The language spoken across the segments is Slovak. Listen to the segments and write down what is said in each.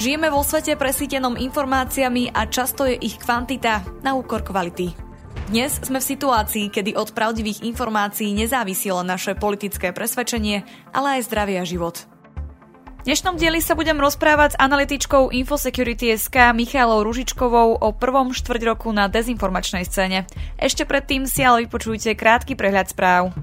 Žijeme vo svete presítenom informáciami a často je ich kvantita na úkor kvality. Dnes sme v situácii, kedy od pravdivých informácií nezávisí len naše politické presvedčenie, ale aj zdravie a život. V dnešnom dieli sa budem rozprávať s analytičkou Infosecurity SK Michalou Ružičkovou o prvom štvrť roku na dezinformačnej scéne. Ešte predtým si ale vypočujte krátky prehľad správ.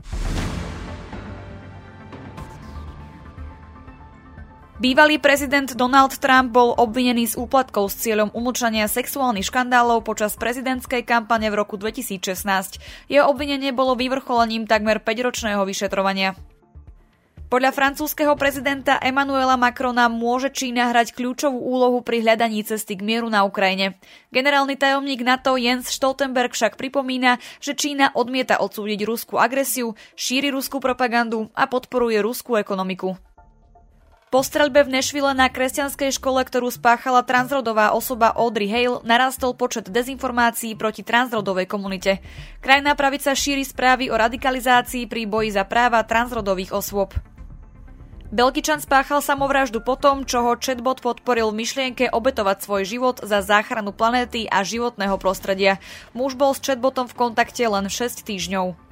Bývalý prezident Donald Trump bol obvinený z úplatkov s cieľom umlčania sexuálnych škandálov počas prezidentskej kampane v roku 2016. Jeho obvinenie bolo vyvrcholením takmer 5-ročného vyšetrovania. Podľa francúzského prezidenta Emmanuela Macrona môže Čína hrať kľúčovú úlohu pri hľadaní cesty k mieru na Ukrajine. Generálny tajomník NATO Jens Stoltenberg však pripomína, že Čína odmieta odsúdiť ruskú agresiu, šíri ruskú propagandu a podporuje ruskú ekonomiku. Po streľbe v Nešvile na kresťanskej škole, ktorú spáchala transrodová osoba Audrey Hale, narastol počet dezinformácií proti transrodovej komunite. Krajná pravica šíri správy o radikalizácii pri boji za práva transrodových osôb. Belgičan spáchal samovraždu po tom, čo ho chatbot podporil v myšlienke obetovať svoj život za záchranu planéty a životného prostredia. Muž bol s chatbotom v kontakte len 6 týždňov.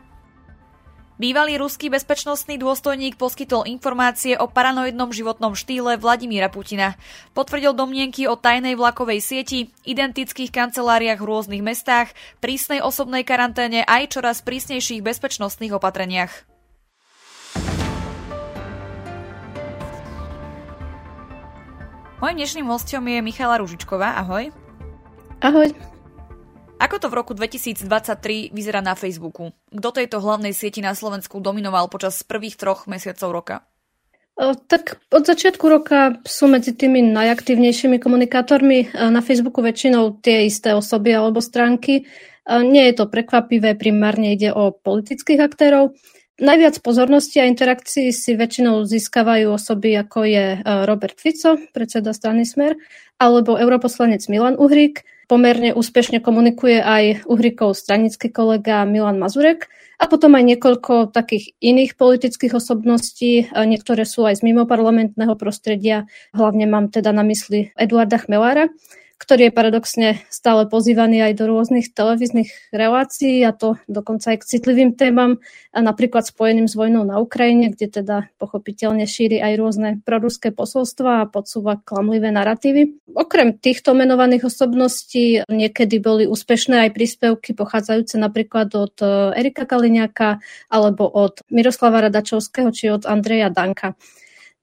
Bývalý ruský bezpečnostný dôstojník poskytol informácie o paranoidnom životnom štýle Vladimíra Putina. Potvrdil domnienky o tajnej vlakovej sieti, identických kanceláriách v rôznych mestách, prísnej osobnej karanténe aj čoraz prísnejších bezpečnostných opatreniach. Mojím dnešným hostom je Michala Ružičková. Ahoj. Ahoj. Ako to v roku 2023 vyzerá na Facebooku? Kto tejto hlavnej sieti na Slovensku dominoval počas prvých troch mesiacov roka? Tak od začiatku roka sú medzi tými najaktívnejšími komunikátormi na Facebooku väčšinou tie isté osoby alebo stránky. Nie je to prekvapivé, primárne ide o politických aktérov. Najviac pozornosti a interakcií si väčšinou získavajú osoby ako je Robert Fico, predseda strany Smer, alebo europoslanec Milan Uhrík, Pomerne úspešne komunikuje aj Uhrikov stranický kolega Milan Mazurek a potom aj niekoľko takých iných politických osobností, niektoré sú aj z mimoparlamentného prostredia, hlavne mám teda na mysli Eduarda Chmelára ktorý je paradoxne stále pozývaný aj do rôznych televíznych relácií a to dokonca aj k citlivým témam, a napríklad spojeným s vojnou na Ukrajine, kde teda pochopiteľne šíri aj rôzne proruské posolstva a podsúva klamlivé narratívy. Okrem týchto menovaných osobností niekedy boli úspešné aj príspevky pochádzajúce napríklad od e, Erika Kaliňáka alebo od Miroslava Radačovského či od Andreja Danka.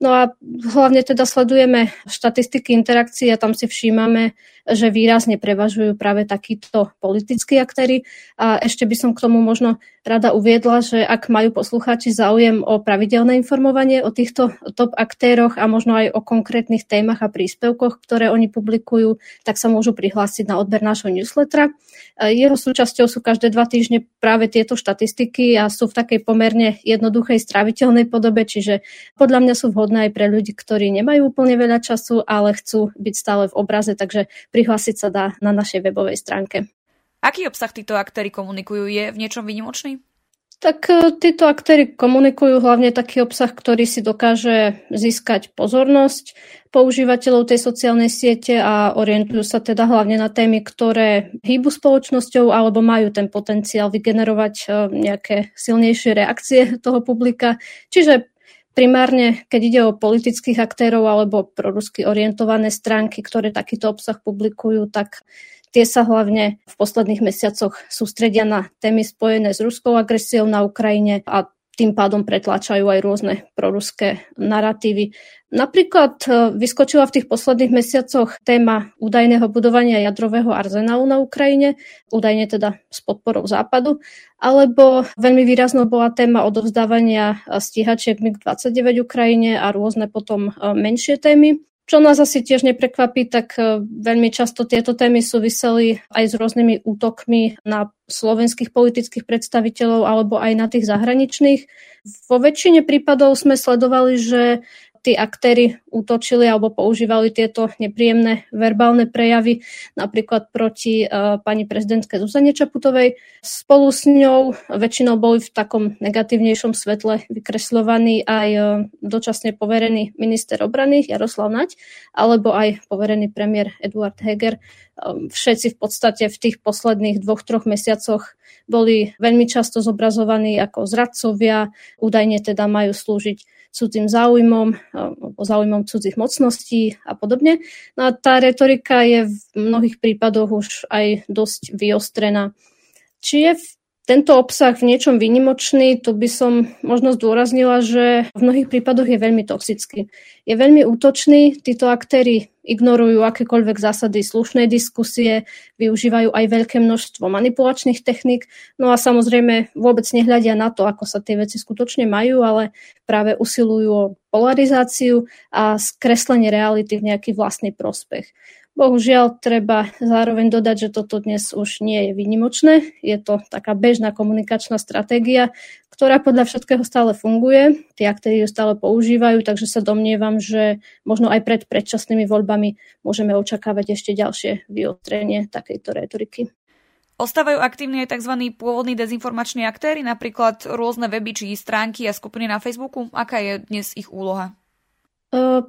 No a hlavne teda sledujeme štatistiky interakcií a tam si všímame, že výrazne prevažujú práve takíto politickí aktéry. A ešte by som k tomu možno rada uviedla, že ak majú poslucháči záujem o pravidelné informovanie o týchto top aktéroch a možno aj o konkrétnych témach a príspevkoch, ktoré oni publikujú, tak sa môžu prihlásiť na odber nášho newslettera. Jeho súčasťou sú každé dva týždne práve tieto štatistiky a sú v takej pomerne jednoduchej stráviteľnej podobe, čiže podľa mňa sú vhodné aj pre ľudí, ktorí nemajú úplne veľa času, ale chcú byť stále v obraze, takže prihlásiť sa dá na našej webovej stránke. Aký obsah títo aktéry komunikujú? Je v niečom vynimočný? Tak e, títo aktéry komunikujú hlavne taký obsah, ktorý si dokáže získať pozornosť používateľov tej sociálnej siete a orientujú sa teda hlavne na témy, ktoré hýbu spoločnosťou alebo majú ten potenciál vygenerovať e, nejaké silnejšie reakcie toho publika. Čiže Primárne, keď ide o politických aktérov alebo prorusky orientované stránky, ktoré takýto obsah publikujú, tak Tie sa hlavne v posledných mesiacoch sústredia na témy spojené s ruskou agresiou na Ukrajine a tým pádom pretláčajú aj rôzne proruské narratívy. Napríklad e, vyskočila v tých posledných mesiacoch téma údajného budovania jadrového arzenálu na Ukrajine, údajne teda s podporou Západu, alebo veľmi výraznou bola téma odovzdávania stíhačiek MiG-29 Ukrajine a rôzne potom e, menšie témy. Čo nás asi tiež neprekvapí, tak e, veľmi často tieto témy súviseli aj s rôznymi útokmi na slovenských politických predstaviteľov alebo aj na tých zahraničných. Vo väčšine prípadov sme sledovali, že tí aktéry útočili alebo používali tieto nepríjemné verbálne prejavy, napríklad proti uh, pani prezidentke Zuzane Čaputovej. Spolu s ňou väčšinou boli v takom negatívnejšom svetle vykresľovaní aj uh, dočasne poverený minister obrany Jaroslav Nať, alebo aj poverený premiér Eduard Heger. Um, všetci v podstate v tých posledných dvoch, troch mesiacoch boli veľmi často zobrazovaní ako zradcovia, údajne teda majú slúžiť cudzím záujmom, záujmom cudzích mocností a podobne. No a tá retorika je v mnohých prípadoch už aj dosť vyostrená. Či je tento obsah v niečom výnimočný, to by som možno zdôraznila, že v mnohých prípadoch je veľmi toxický. Je veľmi útočný, títo aktéry ignorujú akékoľvek zásady slušnej diskusie, využívajú aj veľké množstvo manipulačných techník, no a samozrejme vôbec nehľadia na to, ako sa tie veci skutočne majú, ale práve usilujú o polarizáciu a skreslenie reality v nejaký vlastný prospech. Bohužiaľ, treba zároveň dodať, že toto dnes už nie je výnimočné. Je to taká bežná komunikačná stratégia, ktorá podľa všetkého stále funguje. Tí aktéri ju stále používajú, takže sa domnievam, že možno aj pred predčasnými voľbami môžeme očakávať ešte ďalšie vyostrenie takejto retoriky. Ostávajú aktívni aj tzv. pôvodní dezinformační aktéry, napríklad rôzne weby či stránky a skupiny na Facebooku? Aká je dnes ich úloha?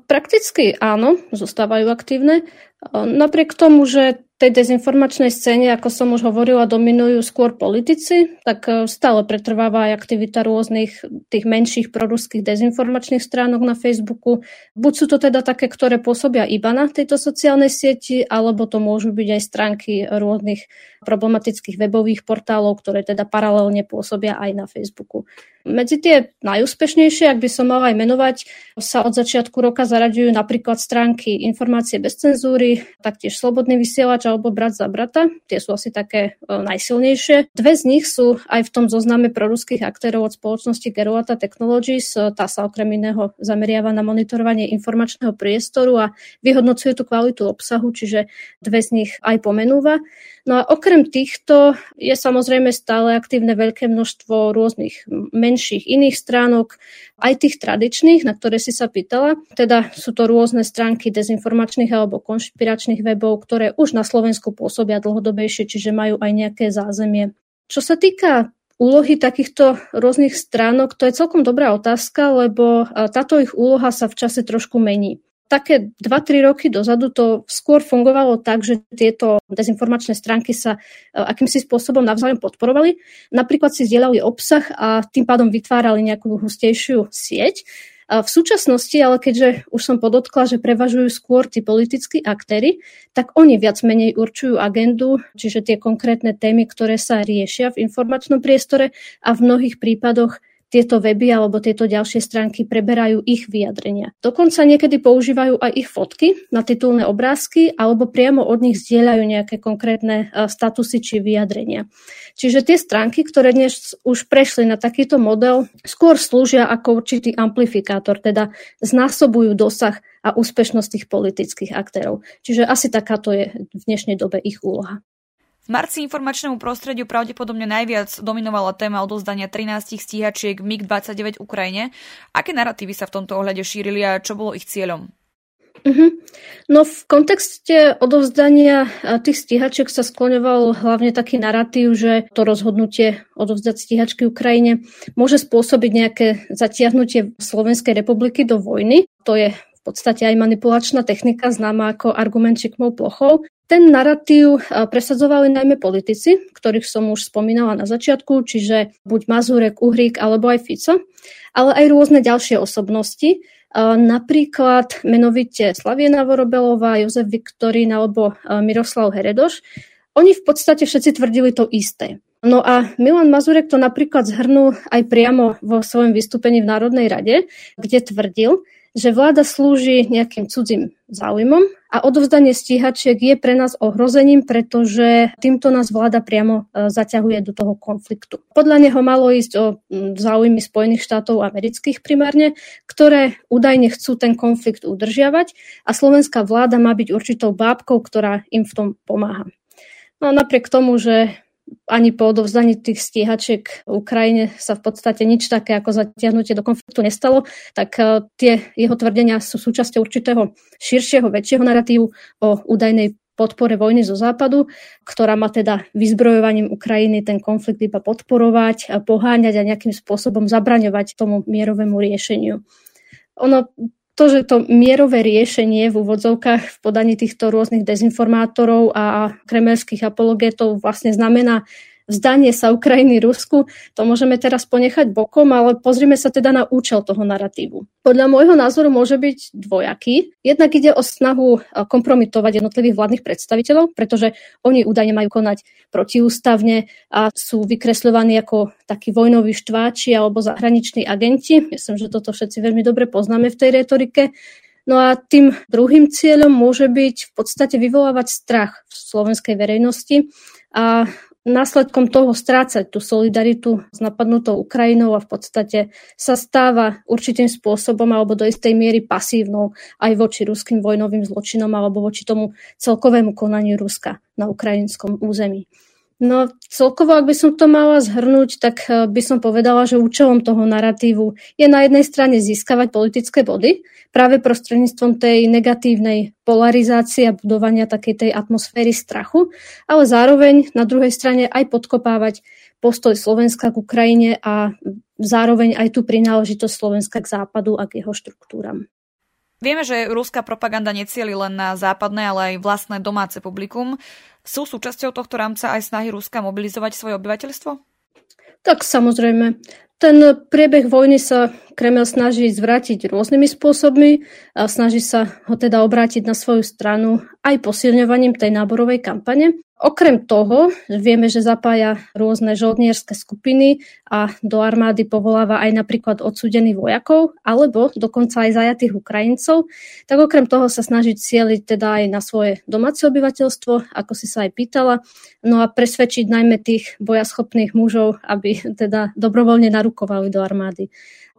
Prakticky áno, zostávajú aktívne. Napriek tomu, že tej dezinformačnej scéne, ako som už hovorila, dominujú skôr politici, tak stále pretrváva aj aktivita rôznych tých menších proruských dezinformačných stránok na Facebooku. Buď sú to teda také, ktoré pôsobia iba na tejto sociálnej sieti, alebo to môžu byť aj stránky rôznych problematických webových portálov, ktoré teda paralelne pôsobia aj na Facebooku. Medzi tie najúspešnejšie, ak by som mala aj menovať, sa od začiatku roka zaraďujú napríklad stránky Informácie bez cenzúry, taktiež Slobodný vysielač alebo Brat za brata. Tie sú asi také e, najsilnejšie. Dve z nich sú aj v tom zozname proruských aktérov od spoločnosti Geruata Technologies. E, tá sa okrem iného zameriava na monitorovanie informačného priestoru a vyhodnocuje tú kvalitu obsahu, čiže dve z nich aj pomenúva. No a okrem týchto je samozrejme stále aktívne veľké množstvo rôznych menších iných stránok, aj tých tradičných, na ktoré si sa pýtala. Teda sú to rôzne stránky dezinformačných alebo konšpiračných webov, ktoré už na Slovensku pôsobia dlhodobejšie, čiže majú aj nejaké zázemie. Čo sa týka úlohy takýchto rôznych stránok, to je celkom dobrá otázka, lebo táto ich úloha sa v čase trošku mení také 2-3 roky dozadu to skôr fungovalo tak, že tieto dezinformačné stránky sa e, akýmsi spôsobom navzájom podporovali. Napríklad si zdieľali obsah a tým pádom vytvárali nejakú hustejšiu sieť. V súčasnosti, ale keďže už som podotkla, že prevažujú skôr tí politickí aktéry, tak oni viac menej určujú agendu, čiže tie konkrétne témy, ktoré sa riešia v informačnom priestore a v mnohých prípadoch tieto weby alebo tieto ďalšie stránky preberajú ich vyjadrenia. Dokonca niekedy používajú aj ich fotky na titulné obrázky alebo priamo od nich zdieľajú nejaké konkrétne e, statusy či vyjadrenia. Čiže tie stránky, ktoré dnes už prešli na takýto model, skôr slúžia ako určitý amplifikátor, teda znásobujú dosah a úspešnosť tých politických aktérov. Čiže asi takáto je v dnešnej dobe ich úloha. V marci informačnému prostrediu pravdepodobne najviac dominovala téma odovzdania 13 stíhačiek MiG-29 Ukrajine. Aké narratívy sa v tomto ohľade šírili a čo bolo ich cieľom? Uh-huh. No v kontexte odovzdania tých stíhačiek sa skloňoval hlavne taký narratív, že to rozhodnutie odovzdať stíhačky Ukrajine môže spôsobiť nejaké zatiahnutie Slovenskej republiky do vojny. To je podstate aj manipulačná technika známa ako argument čikmou plochou. Ten narratív presadzovali najmä politici, ktorých som už spomínala na začiatku, čiže buď Mazurek, Uhrík alebo aj Fico, ale aj rôzne ďalšie osobnosti, napríklad menovite Slaviena Vorobelová, Jozef Viktorín alebo Miroslav Heredoš. Oni v podstate všetci tvrdili to isté. No a Milan Mazurek to napríklad zhrnul aj priamo vo svojom vystúpení v Národnej rade, kde tvrdil, že vláda slúži nejakým cudzím záujmom a odovzdanie stíhačiek je pre nás ohrozením, pretože týmto nás vláda priamo e, zaťahuje do toho konfliktu. Podľa neho malo ísť o záujmy Spojených štátov amerických primárne, ktoré údajne chcú ten konflikt udržiavať a slovenská vláda má byť určitou bábkou, ktorá im v tom pomáha. No a napriek tomu, že ani po odovzdaní tých stíhačiek Ukrajine sa v podstate nič také ako zatiahnutie do konfliktu nestalo, tak e, tie jeho tvrdenia sú súčasťou určitého širšieho, väčšieho narratívu o údajnej podpore vojny zo západu, ktorá má teda vyzbrojovaním Ukrajiny ten konflikt iba podporovať, poháňať a nejakým spôsobom zabraňovať tomu mierovému riešeniu. Ono to, že to mierové riešenie v úvodzovkách v podaní týchto rôznych dezinformátorov a kremelských apologetov vlastne znamená vzdanie sa Ukrajiny Rusku, to môžeme teraz ponechať bokom, ale pozrime sa teda na účel toho narratívu. Podľa môjho názoru môže byť dvojaký. Jednak ide o snahu kompromitovať jednotlivých vládnych predstaviteľov, pretože oni údajne majú konať protiústavne a sú vykresľovaní ako takí vojnoví štváči alebo zahraniční agenti. Myslím, že toto všetci veľmi dobre poznáme v tej retorike. No a tým druhým cieľom môže byť v podstate vyvolávať strach v slovenskej verejnosti a následkom toho strácať tú solidaritu s napadnutou Ukrajinou a v podstate sa stáva určitým spôsobom alebo do istej miery pasívnou aj voči ruským vojnovým zločinom alebo voči tomu celkovému konaniu Ruska na ukrajinskom území. No celkovo, ak by som to mala zhrnúť, tak eh, by som povedala, že účelom toho narratívu je na jednej strane získavať politické body práve prostredníctvom tej negatívnej polarizácie a budovania takej tej atmosféry strachu, ale zároveň na druhej strane aj podkopávať postoj Slovenska k Ukrajine a zároveň aj tú prináležitosť Slovenska k západu a k jeho štruktúram. Vieme, že ruská propaganda necieli len na západné, ale aj vlastné domáce publikum. Sú súčasťou tohto rámca aj snahy Ruska mobilizovať svoje obyvateľstvo? Tak samozrejme. Ten priebeh vojny sa Kreml snaží zvrátiť rôznymi spôsobmi a snaží sa ho teda obrátiť na svoju stranu aj posilňovaním tej náborovej kampane. Okrem toho vieme, že zapája rôzne žoldnierské skupiny a do armády povoláva aj napríklad odsúdených vojakov alebo dokonca aj zajatých Ukrajincov. Tak okrem toho sa snaží cieliť teda aj na svoje domáce obyvateľstvo, ako si sa aj pýtala, no a presvedčiť najmä tých bojaschopných mužov, aby teda dobrovoľne narukovali do armády.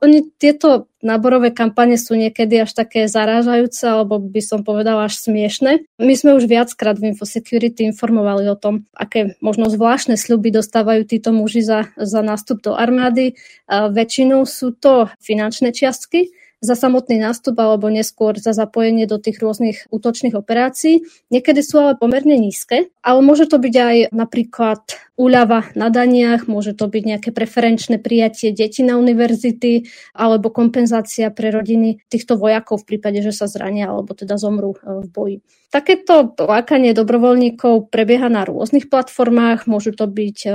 Oni tieto náborové kampane sú niekedy až také zarážajúce, alebo by som povedala až smiešne. My sme už viackrát v Infosecurity informovali o tom, aké možno zvláštne sľuby dostávajú títo muži za, za nástup do armády. A väčšinou sú to finančné čiastky, za samotný nástup alebo neskôr za zapojenie do tých rôznych útočných operácií. Niekedy sú ale pomerne nízke, ale môže to byť aj napríklad úľava na daniach, môže to byť nejaké preferenčné prijatie detí na univerzity alebo kompenzácia pre rodiny týchto vojakov v prípade, že sa zrania alebo teda zomrú e, v boji. Takéto lákanie dobrovoľníkov prebieha na rôznych platformách, môžu to byť e,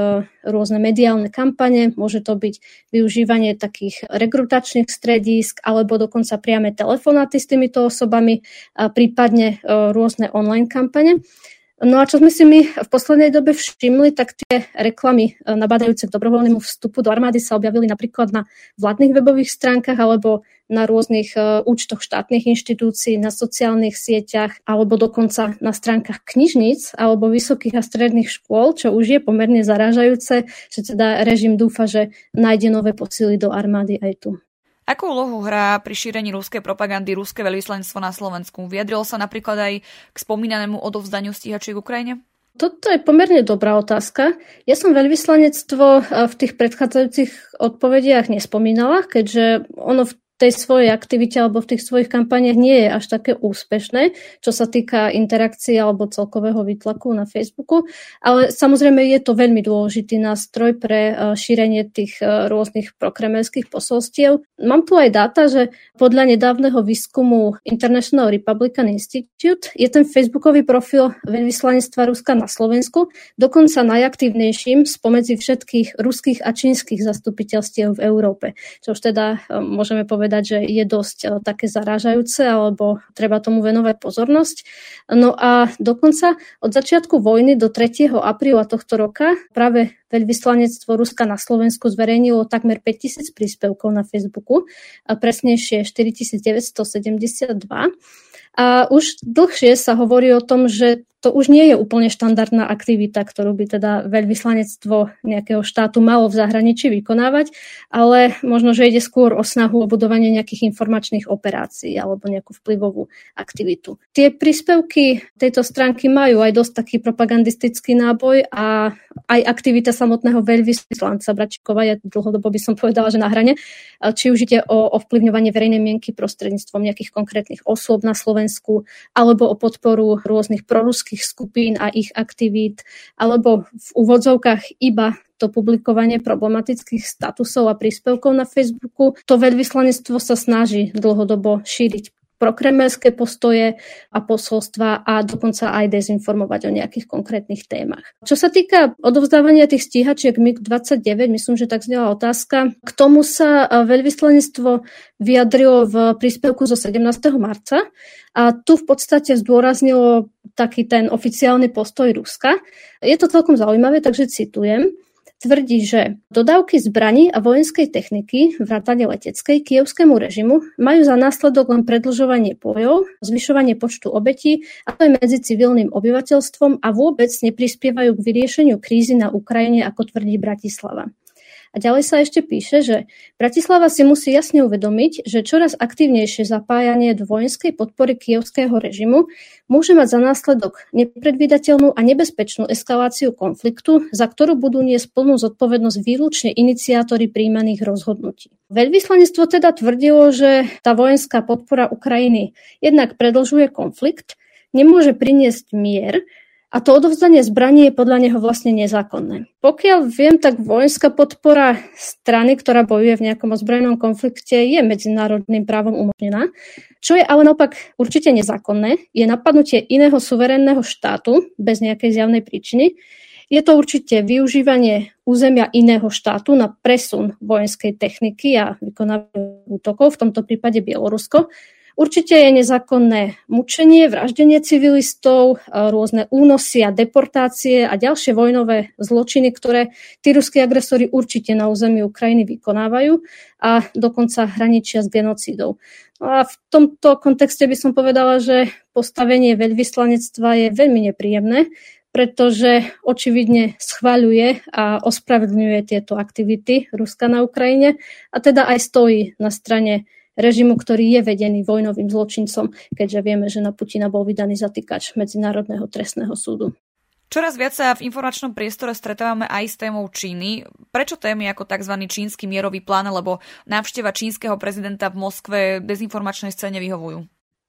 rôzne mediálne kampane, môže to byť využívanie takých rekrutačných stredísk alebo dokonca priame telefonáty s týmito osobami, prípadne e, rôzne online kampane. No a čo sme si my v poslednej dobe všimli, tak tie reklamy e, nabádajúce k dobrovoľnému vstupu do armády sa objavili napríklad na vládnych webových stránkach alebo na rôznych e, účtoch štátnych inštitúcií, na sociálnych sieťach alebo dokonca na stránkach knižníc alebo vysokých a stredných škôl, čo už je pomerne zarážajúce, že teda režim dúfa, že nájde nové posily do armády aj tu. Akú úlohu hrá pri šírení ruskej propagandy ruské veľvyslanectvo na Slovensku? Vyjadrilo sa napríklad aj k spomínanému odovzdaniu stíhačiek Ukrajine? Toto je pomerne dobrá otázka. Ja som veľvyslanectvo eh, v tých predchádzajúcich odpovediach nespomínala, keďže ono v tej svojej aktivite alebo v tých svojich kampaniach nie je až také úspešné, čo sa týka interakcie alebo celkového výtlaku na Facebooku. Ale samozrejme je to veľmi dôležitý nástroj pre e, šírenie tých e, rôznych prokremelských posolstiev. Mám tu aj dáta, že podľa nedávneho výskumu International Republican Institute je ten facebookový profil veľvyslanectva Ruska na Slovensku dokonca najaktívnejším spomedzi všetkých ruských a čínskych zastupiteľstiev v Európe. Čo už teda e, môžeme povedať povedať, že je dosť eh, také zarážajúce alebo treba tomu venovať pozornosť. No a dokonca od začiatku vojny do 3. apríla tohto roka práve veľvyslanectvo Ruska na Slovensku zverejnilo takmer 5000 príspevkov na Facebooku, a presnejšie 4972. A už dlhšie sa hovorí o tom, že to už nie je úplne štandardná aktivita, ktorú by teda veľvyslanectvo nejakého štátu malo v zahraničí vykonávať, ale možno, že ide skôr o snahu o budovanie nejakých informačných operácií alebo nejakú vplyvovú aktivitu. Tie príspevky tejto stránky majú aj dosť taký propagandistický náboj a aj aktivita samotného veľvyslanca Bračikova je dlhodobo by som povedala, že na hrane, či už ide o ovplyvňovanie verejnej mienky prostredníctvom nejakých konkrétnych osôb na Slovensku alebo o podporu rôznych proruských politických skupín a ich aktivít, alebo v úvodzovkách iba to publikovanie problematických statusov a príspevkov na Facebooku. To veľvyslanectvo sa snaží dlhodobo šíriť prokremelské postoje a posolstva a dokonca aj dezinformovať o nejakých konkrétnych témach. Čo sa týka odovzdávania tých stíhačiek MiG-29, myslím, že tak znela otázka. K tomu sa veľvyslanectvo vyjadrilo v príspevku zo 17. marca a tu v podstate zdôraznilo taký ten oficiálny postoj Ruska. Je to celkom zaujímavé, takže citujem tvrdí, že dodávky zbraní a vojenskej techniky, vrátane leteckej, kievskému režimu majú za následok len predlžovanie bojov, zvyšovanie počtu obetí a to aj medzi civilným obyvateľstvom a vôbec neprispievajú k vyriešeniu krízy na Ukrajine, ako tvrdí Bratislava. A ďalej sa ešte píše, že Bratislava si musí jasne uvedomiť, že čoraz aktívnejšie zapájanie do vojenskej podpory kievského režimu môže mať za následok nepredvídateľnú a nebezpečnú eskaláciu konfliktu, za ktorú budú niesť plnú zodpovednosť výlučne iniciátori príjmaných rozhodnutí. Veľvyslanectvo teda tvrdilo, že tá vojenská podpora Ukrajiny jednak predlžuje konflikt, nemôže priniesť mier a to odovzdanie zbraní je podľa neho vlastne nezákonné. Pokiaľ viem, tak vojenská podpora strany, ktorá bojuje v nejakom ozbrojenom konflikte, je medzinárodným právom umožnená. Čo je ale naopak určite nezákonné, je napadnutie iného suverénneho štátu bez nejakej zjavnej príčiny. Je to určite využívanie územia iného štátu na presun vojenskej techniky a vykonávanie útokov, v tomto prípade Bielorusko, Určite je nezákonné mučenie, vraždenie civilistov, rôzne únosy a deportácie a ďalšie vojnové zločiny, ktoré tí ruskí agresori určite na území Ukrajiny vykonávajú a dokonca hraničia s genocídou. No a v tomto kontexte by som povedala, že postavenie veľvyslanectva je veľmi nepríjemné, pretože očividne schvaľuje a ospravedlňuje tieto aktivity Ruska na Ukrajine a teda aj stojí na strane režimu, ktorý je vedený vojnovým zločincom, keďže vieme, že na Putina bol vydaný zatýkač Medzinárodného trestného súdu. Čoraz viac sa v informačnom priestore stretávame aj s témou Číny. Prečo témy ako tzv. čínsky mierový plán alebo návšteva čínskeho prezidenta v Moskve dezinformačnej scéne vyhovujú?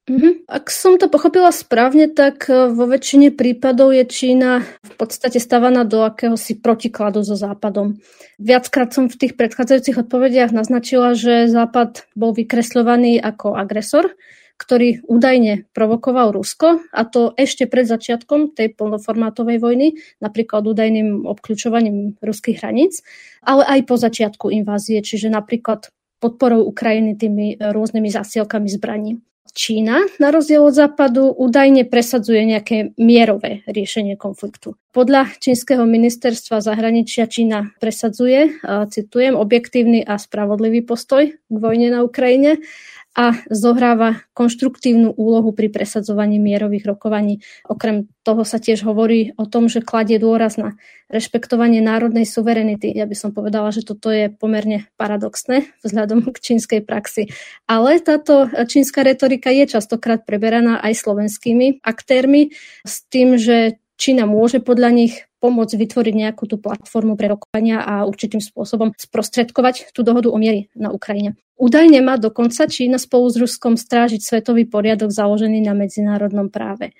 Mm-hmm. Ak som to pochopila správne, tak e, vo väčšine prípadov je Čína v podstate stavaná do akéhosi protikladu so Západom. Viackrát som v tých predchádzajúcich odpovediach naznačila, že Západ bol vykresľovaný ako agresor, ktorý údajne provokoval Rusko, a to ešte pred začiatkom tej plnoformátovej vojny, napríklad údajným obklúčovaním ruských hraníc, ale aj po začiatku invázie, čiže napríklad podporou Ukrajiny tými rôznymi zasielkami zbraní. Čína, na rozdiel od západu, údajne presadzuje nejaké mierové riešenie konfliktu. Podľa čínskeho ministerstva zahraničia Čína presadzuje, citujem, objektívny a spravodlivý postoj k vojne na Ukrajine a zohráva konštruktívnu úlohu pri presadzovaní mierových rokovaní. Okrem toho sa tiež hovorí o tom, že kladie dôraz na rešpektovanie národnej suverenity. Ja by som povedala, že toto je pomerne paradoxné vzhľadom k čínskej praxi. Ale táto čínska retorika je častokrát preberaná aj slovenskými aktérmi s tým, že Čína môže podľa nich pomôcť vytvoriť nejakú tú platformu pre rokovania a určitým spôsobom sprostredkovať tú dohodu o miery na Ukrajine. Údajne má dokonca Čína spolu s Ruskom strážiť svetový poriadok založený na medzinárodnom práve.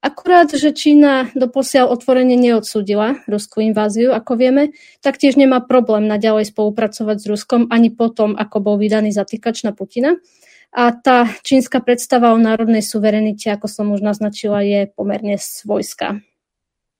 Akurát, že Čína doposiaľ otvorene neodsúdila ruskú inváziu, ako vieme, taktiež nemá problém naďalej spolupracovať s Ruskom ani potom, ako bol vydaný zatýkač na Putina. A tá čínska predstava o národnej suverenite, ako som už naznačila, je pomerne svojská.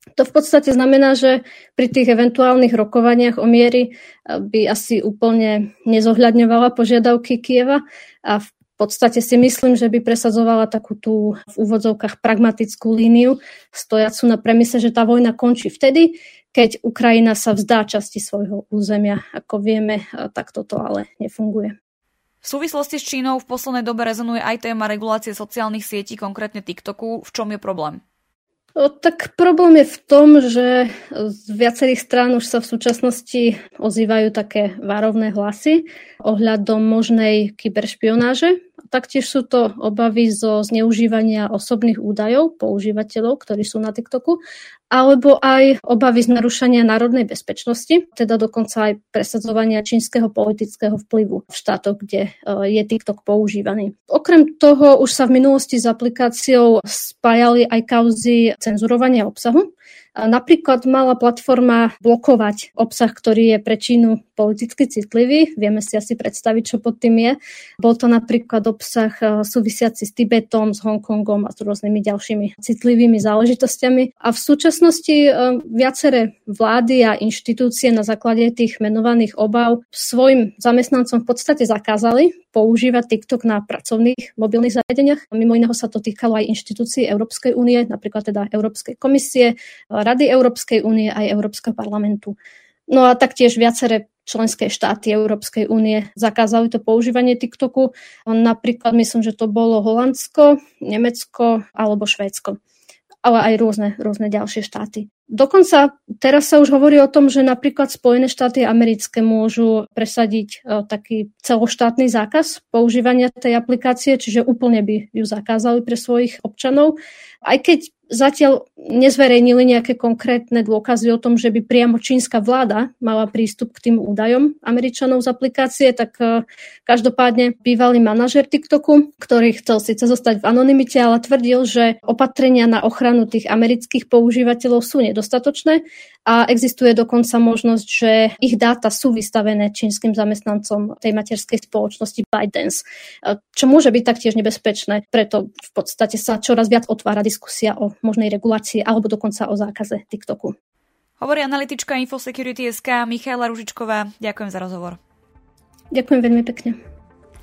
To v podstate znamená, že pri tých eventuálnych rokovaniach o miery eh, by asi úplne nezohľadňovala požiadavky Kieva a v podstate si myslím, že by presadzovala takú tú v úvodzovkách pragmatickú líniu, stojacu na premise, že tá vojna končí vtedy, keď Ukrajina sa vzdá časti svojho územia. Ako vieme, eh, tak toto ale nefunguje. V súvislosti s Čínou v poslednej dobe rezonuje aj téma regulácie sociálnych sietí, konkrétne TikToku. V čom je problém? O, tak problém je v tom, že z viacerých strán už sa v súčasnosti ozývajú také varovné hlasy ohľadom možnej kyberšpionáže. Taktiež sú to obavy zo zneužívania osobných údajov používateľov, ktorí sú na TikToku alebo aj obavy z narušania národnej bezpečnosti, teda dokonca aj presadzovania čínskeho politického vplyvu v štátoch, kde e, je TikTok používaný. Okrem toho už sa v minulosti s aplikáciou spájali aj kauzy cenzurovania obsahu, Napríklad mala platforma blokovať obsah, ktorý je pre Čínu politicky citlivý. Vieme si asi predstaviť, čo pod tým je. Bol to napríklad obsah e, súvisiaci s Tibetom, s Hongkongom a s rôznymi ďalšími citlivými záležitostiami. A v súčasnosti e, viaceré vlády a inštitúcie na základe tých menovaných obav svojim zamestnancom v podstate zakázali používať TikTok na pracovných mobilných zariadeniach. Mimo iného sa to týkalo aj inštitúcií Európskej únie, napríklad teda Európskej komisie, Rady Európskej únie aj Európskeho parlamentu. No a taktiež viaceré členské štáty Európskej únie zakázali to používanie TikToku. Napríklad myslím, že to bolo Holandsko, Nemecko alebo Švédsko ale aj rôzne, rôzne ďalšie štáty. Dokonca teraz sa už hovorí o tom, že napríklad Spojené štáty americké môžu presadiť e, taký celoštátny zákaz používania tej aplikácie, čiže úplne by ju zakázali pre svojich občanov. Aj keď zatiaľ nezverejnili nejaké konkrétne dôkazy o tom, že by priamo čínska vláda mala prístup k tým údajom Američanov z aplikácie, tak e, každopádne bývalý manažer TikToku, ktorý chcel síce zostať v anonimite, ale tvrdil, že opatrenia na ochranu tých amerických používateľov sú nedostatočné a existuje dokonca možnosť, že ich dáta sú vystavené čínskym zamestnancom tej materskej spoločnosti ByteDance, čo môže byť taktiež nebezpečné. Preto v podstate sa čoraz viac otvára diskusia o možnej regulácii alebo dokonca o zákaze TikToku. Hovorí analytička Infosecurity SK Michaela Ružičková. Ďakujem za rozhovor. Ďakujem veľmi pekne.